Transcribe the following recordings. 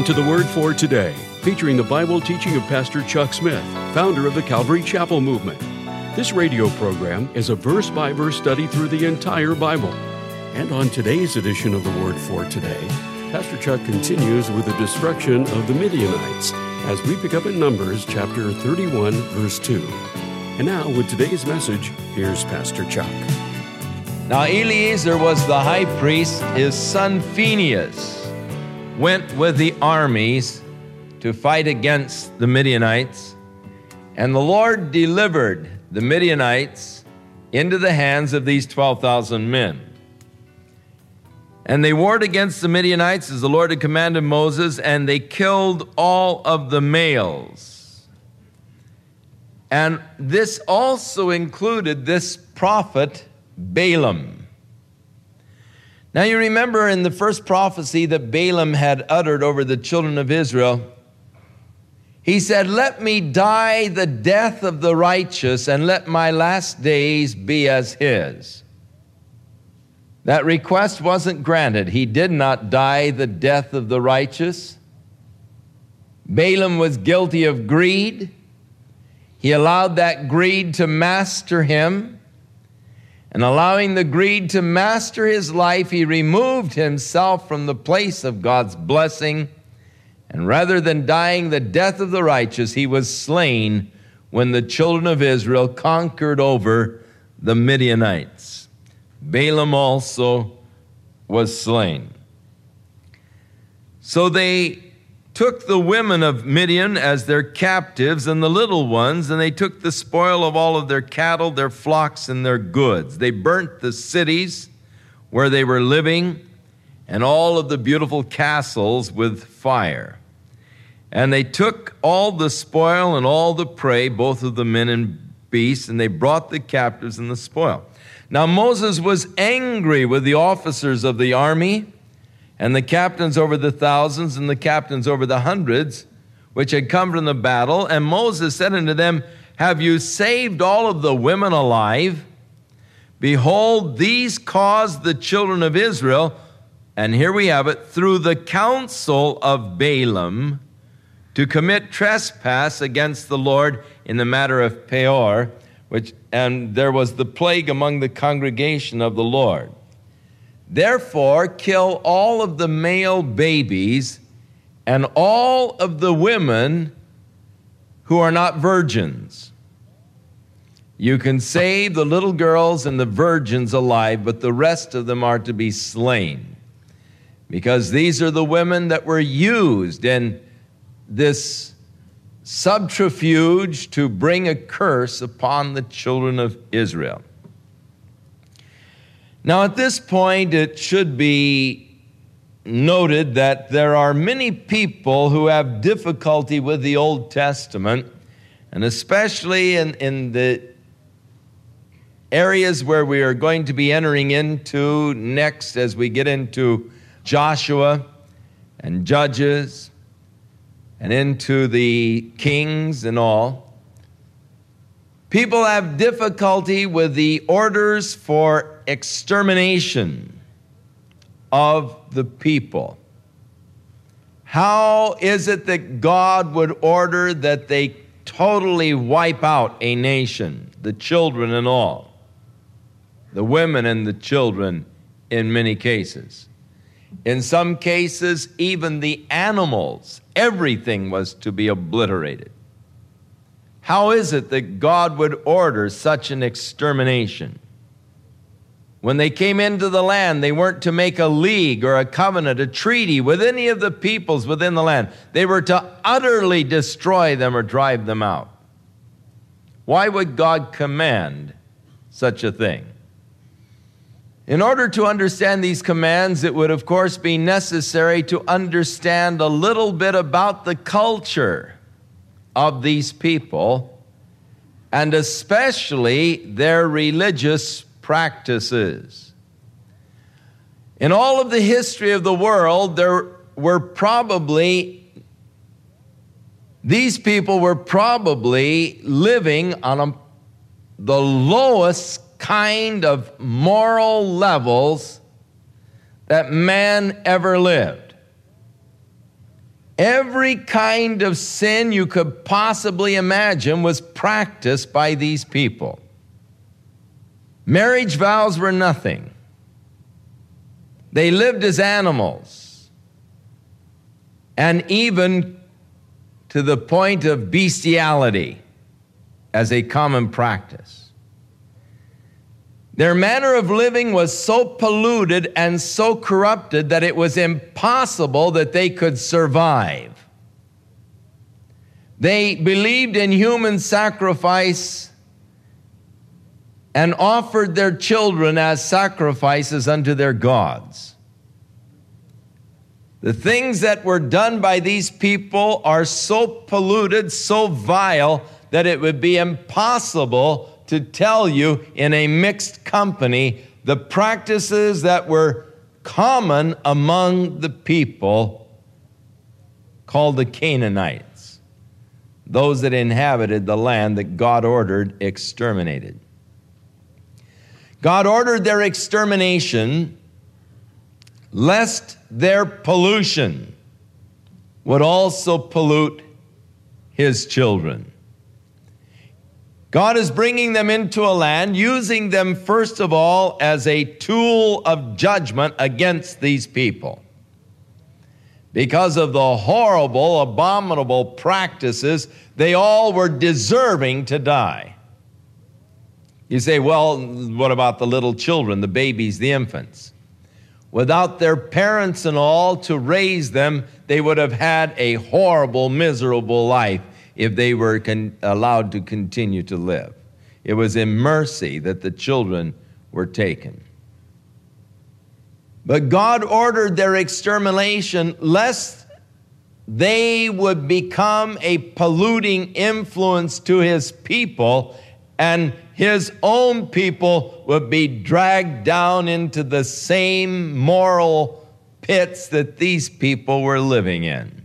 Welcome to the Word for Today, featuring the Bible teaching of Pastor Chuck Smith, founder of the Calvary Chapel Movement. This radio program is a verse by verse study through the entire Bible. And on today's edition of the Word for Today, Pastor Chuck continues with the destruction of the Midianites as we pick up in Numbers chapter 31, verse 2. And now, with today's message, here's Pastor Chuck. Now, Eleazar was the high priest, his son Phinehas went with the armies to fight against the Midianites, and the Lord delivered the Midianites into the hands of these 12,000 men. And they warred against the Midianites as the Lord had commanded Moses, and they killed all of the males. And this also included this prophet Balaam. Now you remember in the first prophecy that Balaam had uttered over the children of Israel, he said, Let me die the death of the righteous, and let my last days be as his. That request wasn't granted. He did not die the death of the righteous. Balaam was guilty of greed. He allowed that greed to master him. And allowing the greed to master his life, he removed himself from the place of God's blessing. And rather than dying the death of the righteous, he was slain when the children of Israel conquered over the Midianites. Balaam also was slain. So they took the women of Midian as their captives and the little ones, and they took the spoil of all of their cattle, their flocks, and their goods. They burnt the cities where they were living and all of the beautiful castles with fire. And they took all the spoil and all the prey, both of the men and beasts, and they brought the captives and the spoil. Now Moses was angry with the officers of the army and the captains over the thousands and the captains over the hundreds, which had come from the battle. And Moses said unto them, Have you saved all of the women alive? Behold, these caused the children of Israel, and here we have it, through the counsel of Balaam, to commit trespass against the Lord in the matter of Peor, which, and there was the plague among the congregation of the Lord. Therefore, kill all of the male babies and all of the women who are not virgins. You can save the little girls and the virgins alive, but the rest of them are to be slain. Because these are the women that were used in this subterfuge to bring a curse upon the children of Israel. Now, at this point, it should be noted that there are many people who have difficulty with the Old Testament, and especially in, in the areas where we are going to be entering into next as we get into Joshua and Judges and into the Kings and all. People have difficulty with the orders for extermination of the people. How is it that God would order that they totally wipe out a nation, the children and all, the women and the children in many cases? In some cases, even the animals, everything was to be obliterated. How is it that God would order such an extermination? When they came into the land, they weren't to make a league or a covenant, a treaty with any of the peoples within the land. They were to utterly destroy them or drive them out. Why would God command such a thing? In order to understand these commands, it would, of course, be necessary to understand a little bit about the culture of these people, and especially their religious practices. In all of the history of the world, there were probably, these people were probably living on a, the lowest kind of moral levels that man ever lived. Every kind of sin you could possibly imagine was practiced by these people. Marriage vows were nothing. They lived as animals. And even to the point of bestiality as a common practice. Their manner of living was so polluted and so corrupted that it was impossible that they could survive. They believed in human sacrifice and offered their children as sacrifices unto their gods. The things that were done by these people are so polluted, so vile, that it would be impossible to tell you in a mixed company the practices that were common among the people called the Canaanites, those that inhabited the land that God ordered exterminated. God ordered their extermination lest their pollution would also pollute his children. God is bringing them into a land, using them first of all as a tool of judgment against these people. Because of the horrible, abominable practices, they all were deserving to die. You say, well, what about the little children, the babies, the infants? Without their parents and all to raise them, they would have had a horrible, miserable life if they were con- allowed to continue to live. It was in mercy that the children were taken. But God ordered their extermination lest they would become a polluting influence to his people and his own people would be dragged down into the same moral pits that these people were living in.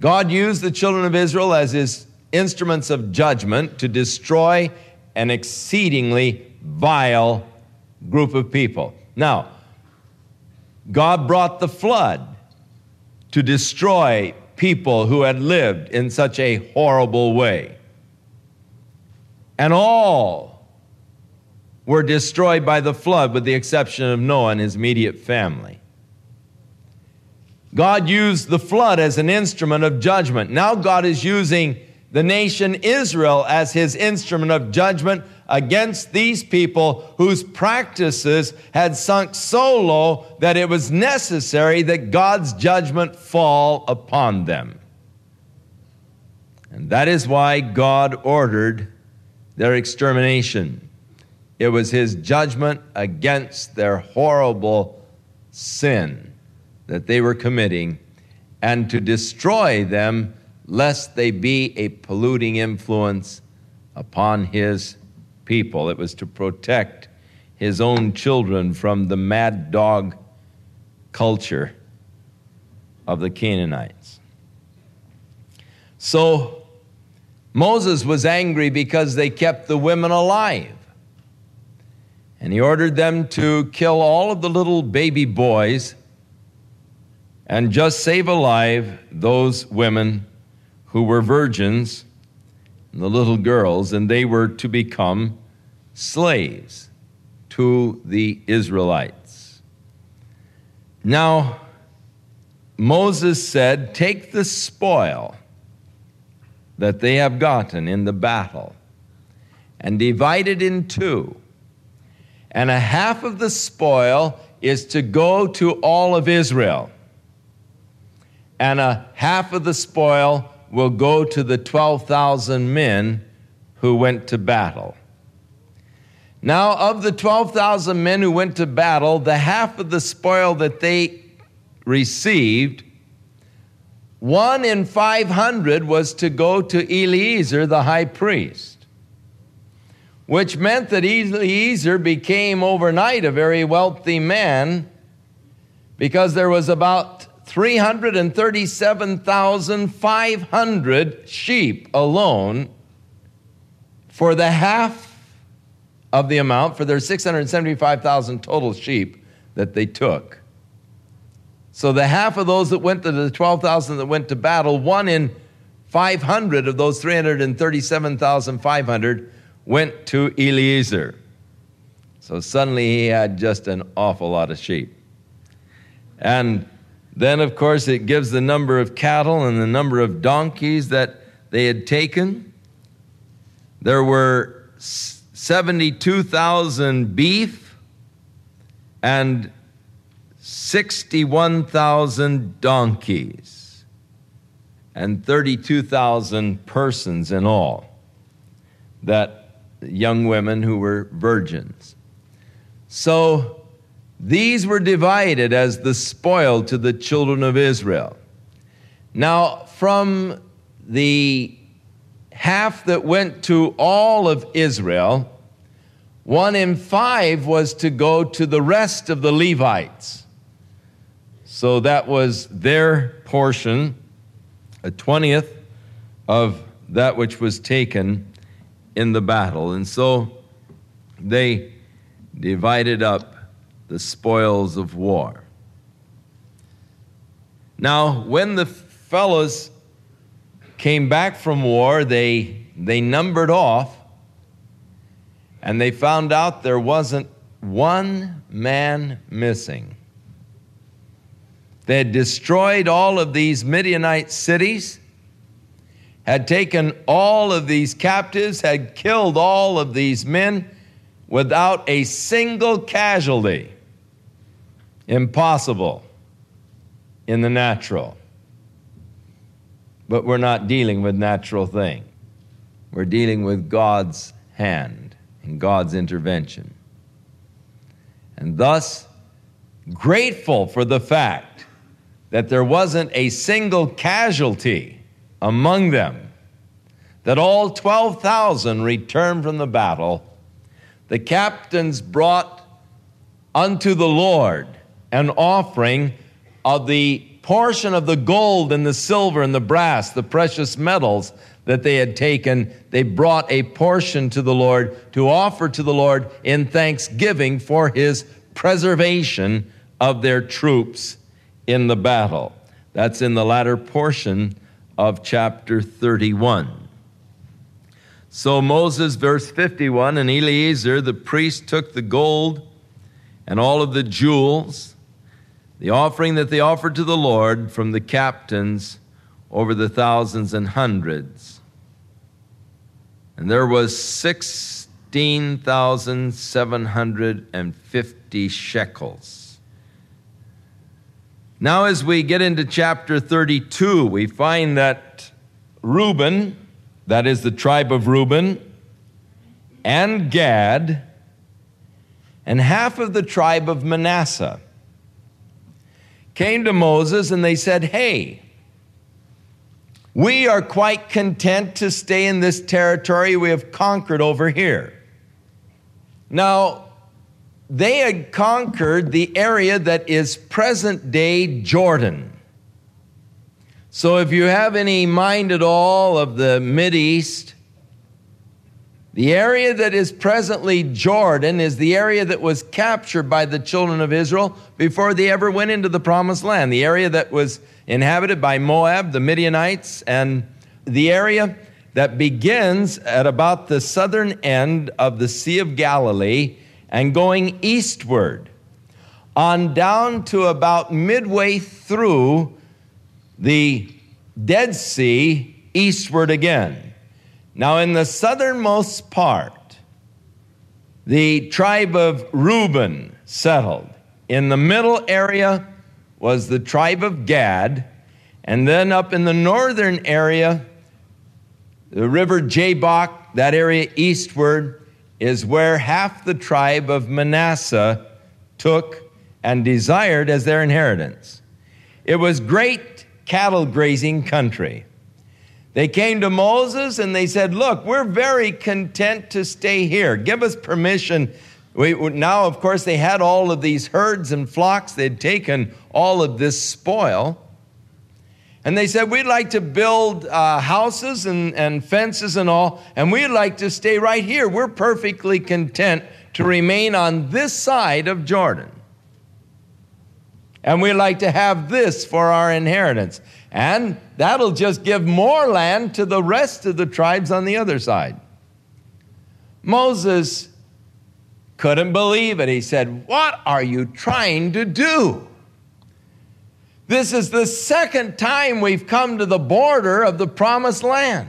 God used the children of Israel as his instruments of judgment to destroy an exceedingly vile group of people. Now, God brought the flood to destroy people who had lived in such a horrible way. And all were destroyed by the flood, with the exception of Noah and his immediate family. God used the flood as an instrument of judgment. Now God is using the nation Israel as his instrument of judgment against these people whose practices had sunk so low that it was necessary that God's judgment fall upon them. And that is why God ordered their extermination. It was his judgment against their horrible sin that they were committing and to destroy them lest they be a polluting influence upon his people. It was to protect his own children from the mad dog culture of the Canaanites. So Moses was angry because they kept the women alive. And he ordered them to kill all of the little baby boys and just save alive those women who were virgins, the little girls, and they were to become slaves to the Israelites. Now, Moses said, Take the spoil that they have gotten in the battle and divide it in two. And a half of the spoil is to go to all of Israel and a half of the spoil will go to the 12,000 men who went to battle. Now, of the 12,000 men who went to battle, the half of the spoil that they received, one in 500 was to go to Eleazar, the high priest, which meant that Eleazar became overnight a very wealthy man because there was about 337,500 sheep alone for the half of the amount, for their 675,000 total sheep that they took. So the half of those that went to the 12,000 that went to battle, one in 500 of those 337,500 went to Eleazar. So suddenly he had just an awful lot of sheep. And then, of course, it gives the number of cattle and the number of donkeys that they had taken. There were 72,000 beef and 61,000 donkeys and 32,000 persons in all that young women who were virgins. So these were divided as the spoil to the children of Israel. Now, from the half that went to all of Israel, one in five was to go to the rest of the Levites. So that was their portion, a twentieth of that which was taken in the battle. And so they divided up the spoils of war. Now, when the fellows came back from war, they, they numbered off and they found out there wasn't one man missing. They had destroyed all of these Midianite cities, had taken all of these captives, had killed all of these men without a single casualty. Impossible in the natural. But we're not dealing with natural thing. We're dealing with God's hand and God's intervention. And thus, grateful for the fact that there wasn't a single casualty among them, that all 12,000 returned from the battle, the captains brought unto the Lord an offering of the portion of the gold and the silver and the brass, the precious metals that they had taken, they brought a portion to the Lord to offer to the Lord in thanksgiving for his preservation of their troops in the battle. That's in the latter portion of chapter 31. So Moses, verse 51, and Eleazar the priest took the gold and all of the jewels the offering that they offered to the Lord from the captains over the thousands and hundreds. And there was 16,750 shekels. Now, as we get into chapter 32, we find that Reuben, that is the tribe of Reuben, and Gad, and half of the tribe of Manasseh came to Moses and they said, Hey, we are quite content to stay in this territory we have conquered over here. Now, they had conquered the area that is present day Jordan. So, if you have any mind at all of the Mid East, the area that is presently Jordan is the area that was captured by the children of Israel before they ever went into the promised land. The area that was inhabited by Moab, the Midianites, and the area that begins at about the southern end of the Sea of Galilee and going eastward on down to about midway through the Dead Sea eastward again. Now, in the southernmost part, the tribe of Reuben settled. In the middle area was the tribe of Gad. And then up in the northern area, the river Jabbok, that area eastward, is where half the tribe of Manasseh took and desired as their inheritance. It was great cattle grazing country. They came to Moses and they said, Look, we're very content to stay here. Give us permission. We, now, of course, they had all of these herds and flocks. They'd taken all of this spoil. And they said, We'd like to build uh, houses and, and fences and all, and we'd like to stay right here. We're perfectly content to remain on this side of Jordan. And we'd like to have this for our inheritance. And that'll just give more land to the rest of the tribes on the other side. Moses couldn't believe it. He said, What are you trying to do? This is the second time we've come to the border of the promised land.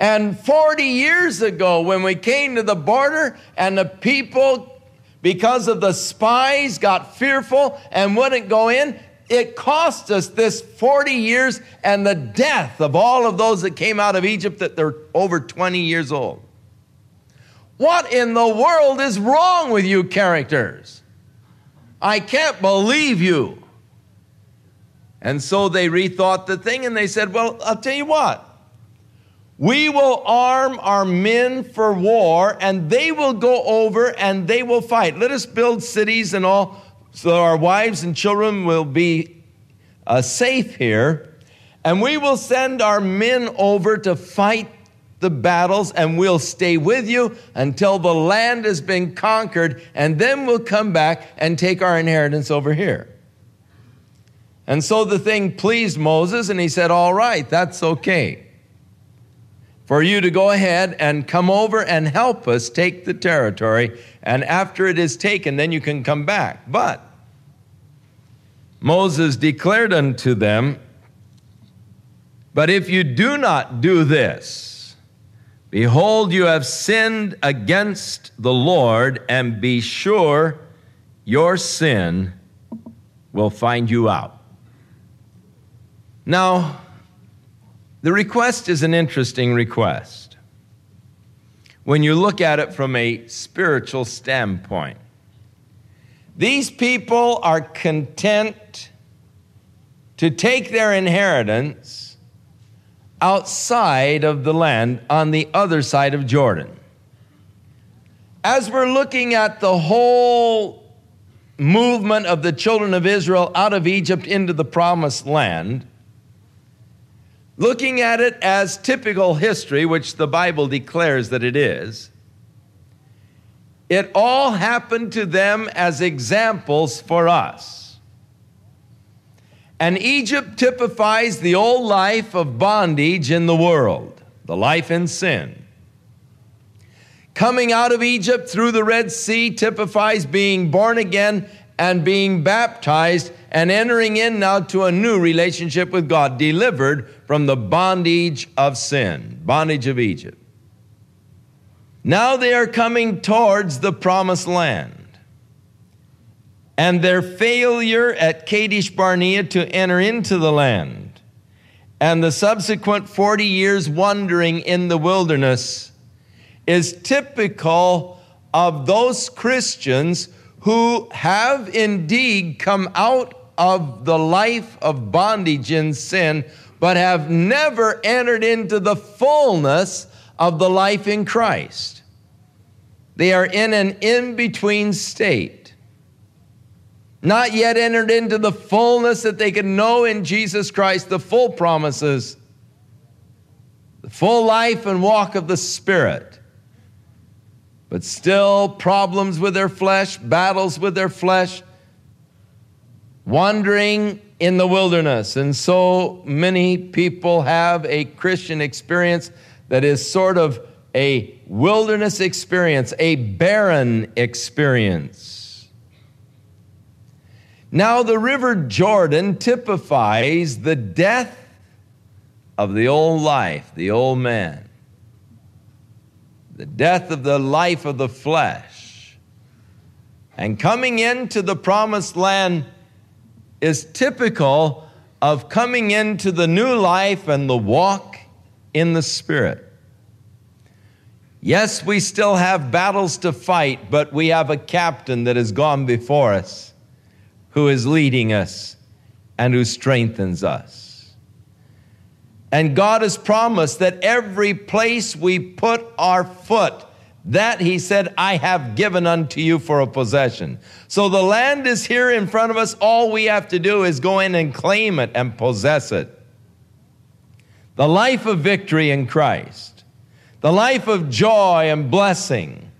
And 40 years ago, when we came to the border and the people because of the spies got fearful and wouldn't go in. It cost us this 40 years and the death of all of those that came out of Egypt that they're over 20 years old. What in the world is wrong with you characters? I can't believe you. And so they rethought the thing and they said, Well, I'll tell you what. We will arm our men for war, and they will go over and they will fight. Let us build cities and all, so our wives and children will be uh, safe here. And we will send our men over to fight the battles, and we'll stay with you until the land has been conquered, and then we'll come back and take our inheritance over here. And so the thing pleased Moses, and he said, All right, that's okay for you to go ahead and come over and help us take the territory. And after it is taken, then you can come back. But Moses declared unto them, But if you do not do this, behold, you have sinned against the Lord, and be sure your sin will find you out. Now, the request is an interesting request when you look at it from a spiritual standpoint. These people are content to take their inheritance outside of the land on the other side of Jordan. As we're looking at the whole movement of the children of Israel out of Egypt into the promised land, looking at it as typical history, which the Bible declares that it is, it all happened to them as examples for us. And Egypt typifies the old life of bondage in the world, the life in sin. Coming out of Egypt through the Red Sea typifies being born again and being baptized and entering in now to a new relationship with God, delivered from the bondage of sin, bondage of Egypt. Now they are coming towards the promised land. And their failure at Kadesh Barnea to enter into the land and the subsequent 40 years wandering in the wilderness is typical of those Christians who have indeed come out of the life of bondage in sin, but have never entered into the fullness of the life in Christ. They are in an in between state, not yet entered into the fullness that they can know in Jesus Christ, the full promises, the full life and walk of the Spirit but still problems with their flesh, battles with their flesh, wandering in the wilderness. And so many people have a Christian experience that is sort of a wilderness experience, a barren experience. Now, the River Jordan typifies the death of the old life, the old man the death of the life of the flesh. And coming into the promised land is typical of coming into the new life and the walk in the Spirit. Yes, we still have battles to fight, but we have a captain that has gone before us, who is leading us and who strengthens us. And God has promised that every place we put our foot, that he said, I have given unto you for a possession. So the land is here in front of us. All we have to do is go in and claim it and possess it. The life of victory in Christ, the life of joy and blessing.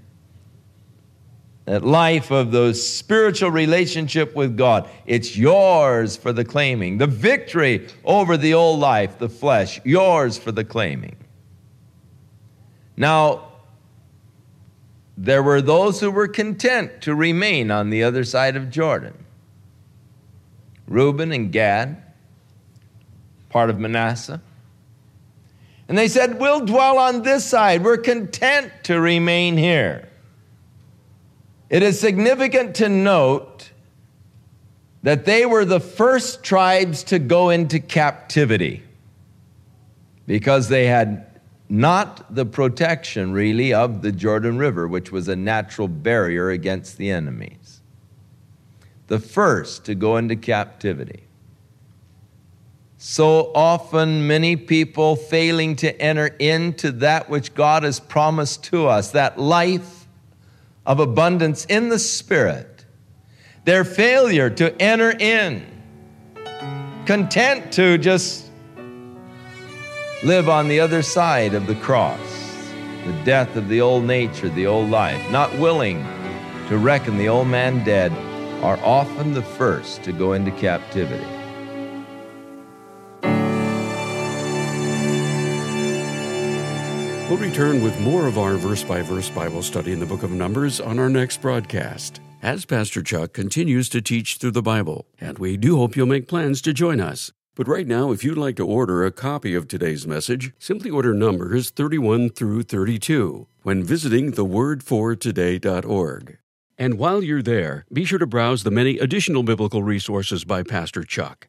That life of those spiritual relationship with God. It's yours for the claiming. The victory over the old life, the flesh, yours for the claiming. Now, there were those who were content to remain on the other side of Jordan. Reuben and Gad, part of Manasseh. And they said, We'll dwell on this side. We're content to remain here. It is significant to note that they were the first tribes to go into captivity because they had not the protection, really, of the Jordan River, which was a natural barrier against the enemies. The first to go into captivity. So often, many people failing to enter into that which God has promised to us, that life of abundance in the Spirit. Their failure to enter in, content to just live on the other side of the cross, the death of the old nature, the old life, not willing to reckon the old man dead, are often the first to go into captivity. We'll return with more of our verse by verse Bible study in the book of Numbers on our next broadcast as Pastor Chuck continues to teach through the Bible, and we do hope you'll make plans to join us. But right now, if you'd like to order a copy of today's message, simply order numbers 31 through 32 when visiting thewordfortoday.org. And while you're there, be sure to browse the many additional biblical resources by Pastor Chuck.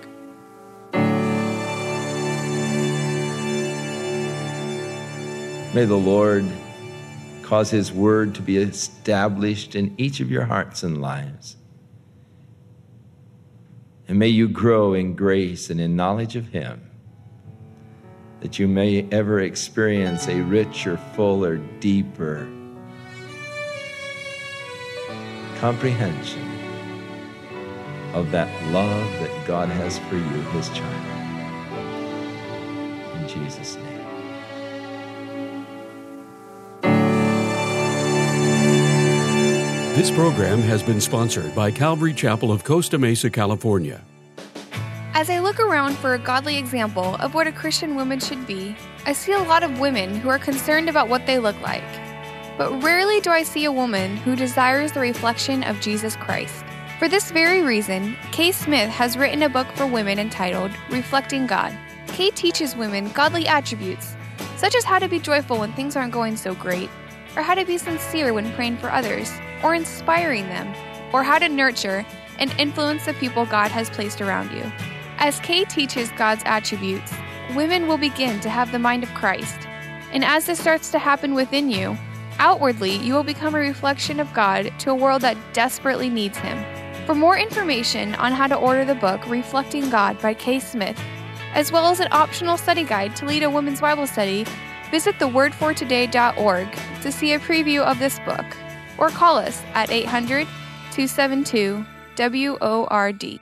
May the Lord cause His word to be established in each of your hearts and lives. And may you grow in grace and in knowledge of Him, that you may ever experience a richer, fuller, deeper comprehension of that love that God has for you, His child. In Jesus' name. This program has been sponsored by Calvary Chapel of Costa Mesa, California. As I look around for a godly example of what a Christian woman should be, I see a lot of women who are concerned about what they look like. But rarely do I see a woman who desires the reflection of Jesus Christ. For this very reason, Kay Smith has written a book for women entitled Reflecting God. Kay teaches women godly attributes, such as how to be joyful when things aren't going so great, or how to be sincere when praying for others, or inspiring them, or how to nurture and influence the people God has placed around you. As Kay teaches God's attributes, women will begin to have the mind of Christ. And as this starts to happen within you, outwardly you will become a reflection of God to a world that desperately needs Him. For more information on how to order the book Reflecting God by Kay Smith, as well as an optional study guide to lead a women's Bible study, visit thewordfortoday.org to see a preview of this book or call us at 800 272 WORD.